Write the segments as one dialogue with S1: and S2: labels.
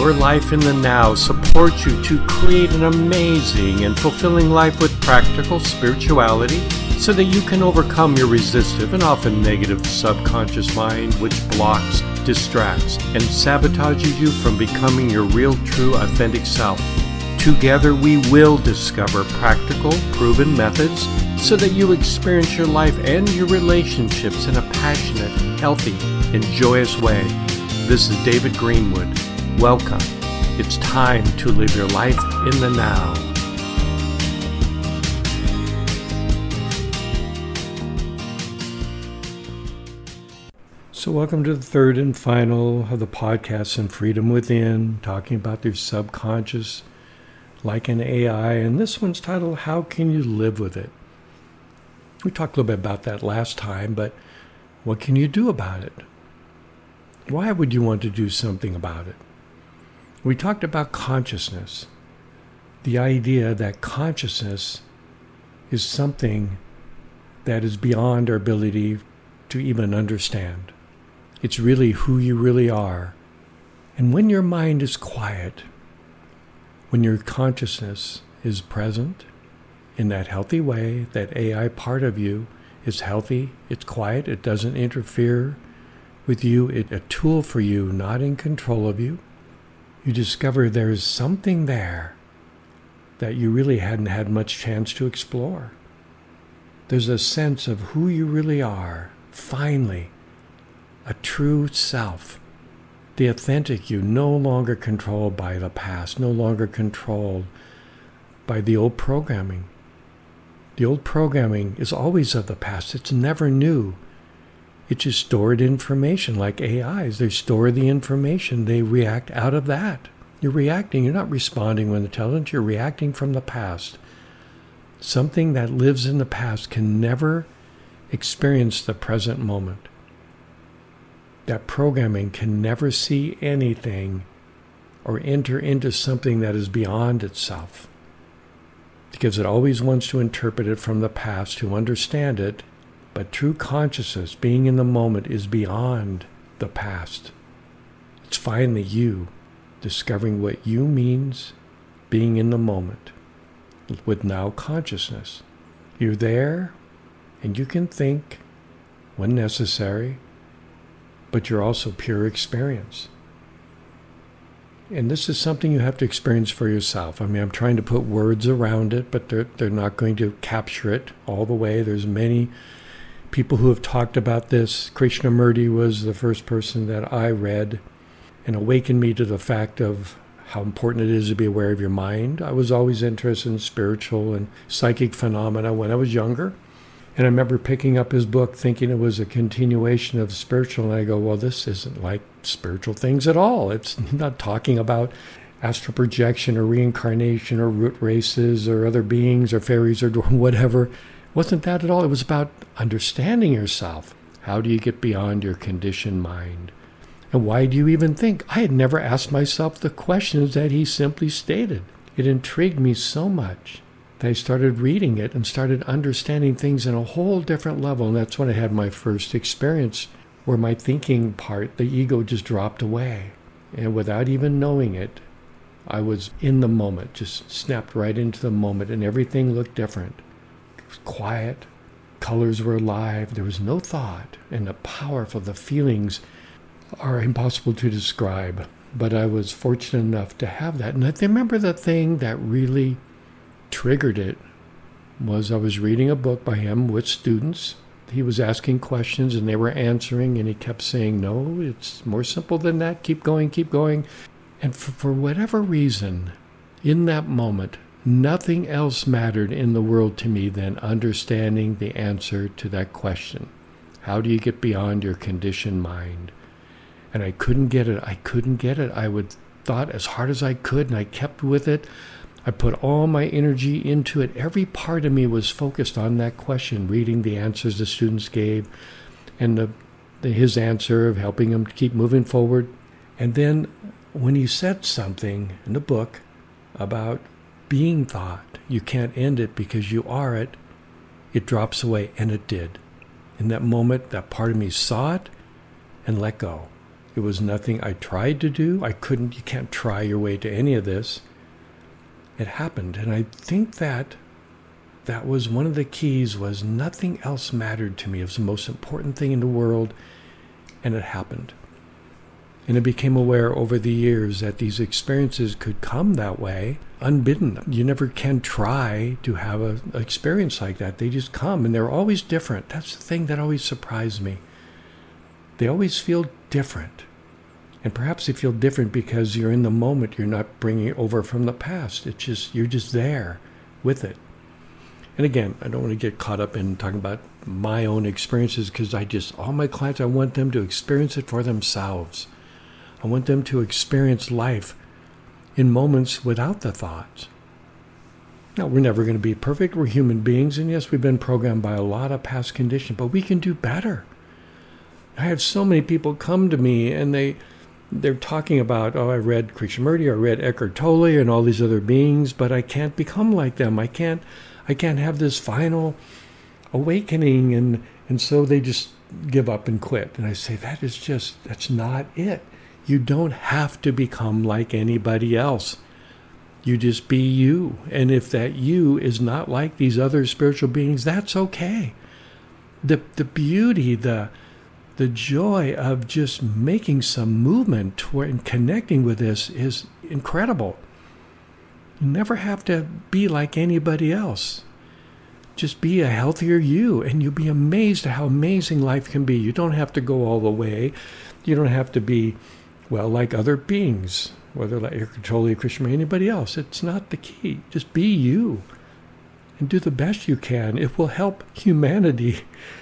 S1: Your Life in the Now supports you to create an amazing and fulfilling life with practical spirituality so that you can overcome your resistive and often negative subconscious mind which blocks, distracts, and sabotages you from becoming your real, true, authentic self. Together, we will discover practical, proven methods so that you experience your life and your relationships in a passionate, healthy, and joyous way. This is David Greenwood. Welcome. It's time to live your life in the now. So, welcome to the third and final of the podcast and Freedom Within, talking about your subconscious like an AI. And this one's titled, How Can You Live with It? We talked a little bit about that last time, but what can you do about it? Why would you want to do something about it? We talked about consciousness, the idea that consciousness is something that is beyond our ability to even understand. It's really who you really are. And when your mind is quiet, when your consciousness is present in that healthy way, that AI part of you is healthy, it's quiet, it doesn't interfere with you, it's a tool for you, not in control of you, you discover there's something there that you really hadn't had much chance to explore. There's a sense of who you really are, finally, a true self. The authentic you, no longer controlled by the past, no longer controlled by the old programming. The old programming is always of the past, it's never new. It's just stored information like AIs. They store the information, they react out of that. You're reacting, you're not responding when intelligent, you're reacting from the past. Something that lives in the past can never experience the present moment that programming can never see anything or enter into something that is beyond itself. Because it always wants to interpret it from the past to understand it, but true consciousness, being in the moment, is beyond the past. It's finally you discovering what you means being in the moment with now consciousness. You're there and you can think when necessary but you're also pure experience. And this is something you have to experience for yourself. I mean, I'm trying to put words around it, but they're, they're not going to capture it all the way. There's many people who have talked about this. Krishnamurti was the first person that I read and awakened me to the fact of how important it is to be aware of your mind. I was always interested in spiritual and psychic phenomena when I was younger. And I remember picking up his book thinking it was a continuation of spiritual. And I go, well, this isn't like spiritual things at all. It's mm-hmm. not talking about astral projection or reincarnation or root races or other beings or fairies or whatever. Wasn't that at all. It was about understanding yourself. How do you get beyond your conditioned mind? And why do you even think? I had never asked myself the questions that he simply stated. It intrigued me so much. I started reading it and started understanding things in a whole different level. And that's when I had my first experience where my thinking part, the ego, just dropped away. And without even knowing it, I was in the moment, just snapped right into the moment, and everything looked different. Was quiet, colors were alive, there was no thought, and the powerful, the feelings are impossible to describe. But I was fortunate enough to have that. And I remember the thing that really triggered it was I was reading a book by him with students. He was asking questions and they were answering, and he kept saying, No, it's more simple than that. Keep going, keep going. And for, for whatever reason, in that moment, nothing else mattered in the world to me than understanding the answer to that question How do you get beyond your conditioned mind? And I couldn't get it. I couldn't get it. I would thought as hard as I could, and I kept with it I put all my energy into it. Every part of me was focused on that question, reading the answers the students gave and the, the, his answer of helping them keep moving forward. And then when he said something in the book about being thought, you can't end it because you are it, it drops away. And it did. In that moment, that part of me saw it and let go. It was nothing I tried to do. I couldn't, you can't try your way to any of this. It happened. And I think that that was one of the keys was nothing else mattered to me. It was the most important thing in the world. And it happened. And I became aware over the years that these experiences could come that way unbidden. You never can try to have an experience like that. They just come and they're always different. That's the thing that always surprised me. They always feel different. And perhaps they feel different because you're in the moment. You're not bringing it over from the past. It's just, you're just there with it. And again, I don't want to get caught up in talking about my own experiences because I just, all my clients, I want them to experience it for themselves. I want them to experience life in moments without the thoughts. Now, we're never going to be perfect. We're human beings. And yes, we've been programmed by a lot of past conditions, but we can do better. I have so many people come to me and they, they're talking about, oh, I read Krishnamurti, I read Eckhart Tolle and all these other beings, but I can't become like them. I can't, I can't have this final awakening. And, and so they just give up and quit. And I say, that is just, that's not it. You don't have to become like anybody else. You just be you. And if that you is not like these other spiritual beings, that's okay. The, the beauty, the, the joy of just making some movement toward and connecting with this is incredible. You never have to be like anybody else. Just be a healthier you, and you'll be amazed at how amazing life can be. You don't have to go all the way. You don't have to be well, like other beings, whether like Eckhart Tolle, Krishna, or anybody else, it's not the key. Just be you and do the best you can. It will help humanity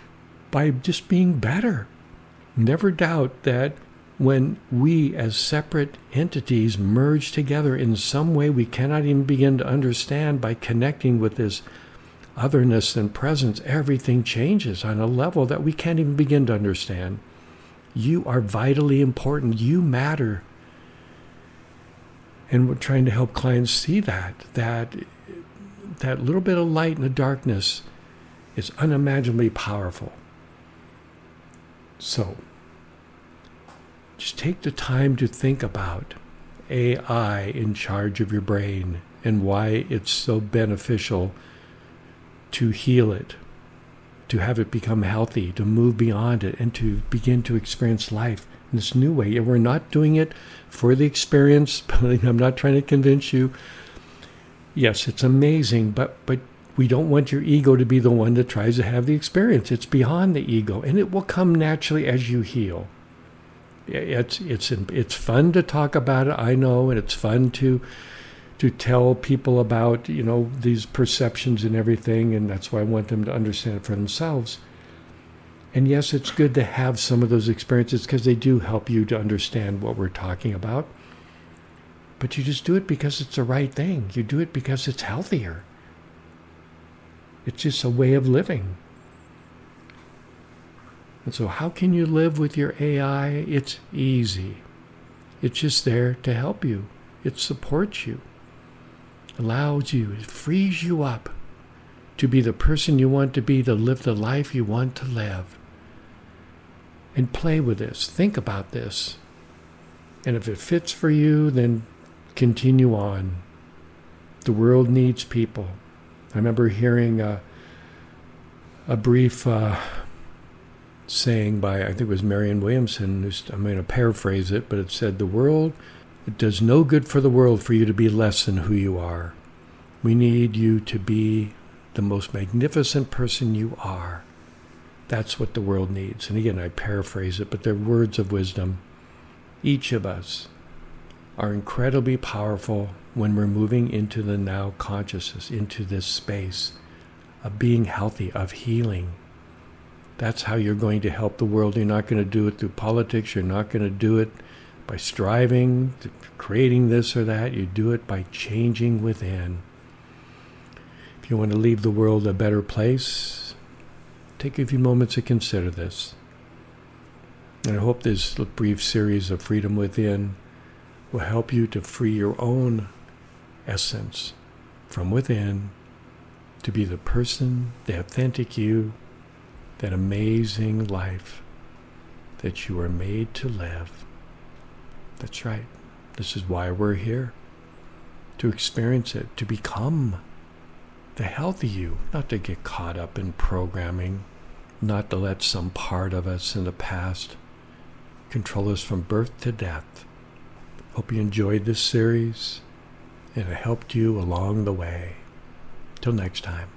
S1: by just being better. Never doubt that when we, as separate entities, merge together in some way we cannot even begin to understand by connecting with this otherness and presence, everything changes on a level that we can't even begin to understand. You are vitally important. You matter. And we're trying to help clients see that, that that little bit of light in the darkness is unimaginably powerful. So, just take the time to think about AI in charge of your brain and why it's so beneficial to heal it to have it become healthy, to move beyond it, and to begin to experience life in this new way. And we're not doing it for the experience. I'm not trying to convince you. Yes, it's amazing, but but we don't want your ego to be the one that tries to have the experience. It's beyond the ego, and it will come naturally as you heal. It's it's it's fun to talk about it. I know, and it's fun to to tell people about you know these perceptions and everything and that's why I want them to understand it for themselves. And yes it's good to have some of those experiences because they do help you to understand what we're talking about. But you just do it because it's the right thing. You do it because it's healthier. It's just a way of living. And so how can you live with your AI it's easy. It's just there to help you. It supports you allows you, it frees you up to be the person you want to be, to live the life you want to live. And play with this. Think about this. And if it fits for you, then continue on. The world needs people. I remember hearing a, a brief uh, saying by, I think it was Marianne Williamson, I'm going to paraphrase it, but it said, The world it does no good for the world for you to be less than who you are. We need you to be the most magnificent person you are. That's what the world needs. And again, I paraphrase it, but they're words of wisdom. Each of us are incredibly powerful when we're moving into the now consciousness, into this space of being healthy, of healing. That's how you're going to help the world. You're not going to do it through politics. You're not going to do it by striving, creating this or that. You do it by changing within. If you want to leave the world a better place, take a few moments to consider this. And I hope this brief series of Freedom Within will help you to free your own essence from within to be the person, the authentic you, that amazing life that you are made to live. That's right. This is why we're here to experience it, to become the healthy you, not to get caught up in programming, not to let some part of us in the past control us from birth to death. Hope you enjoyed this series and it helped you along the way. Till next time.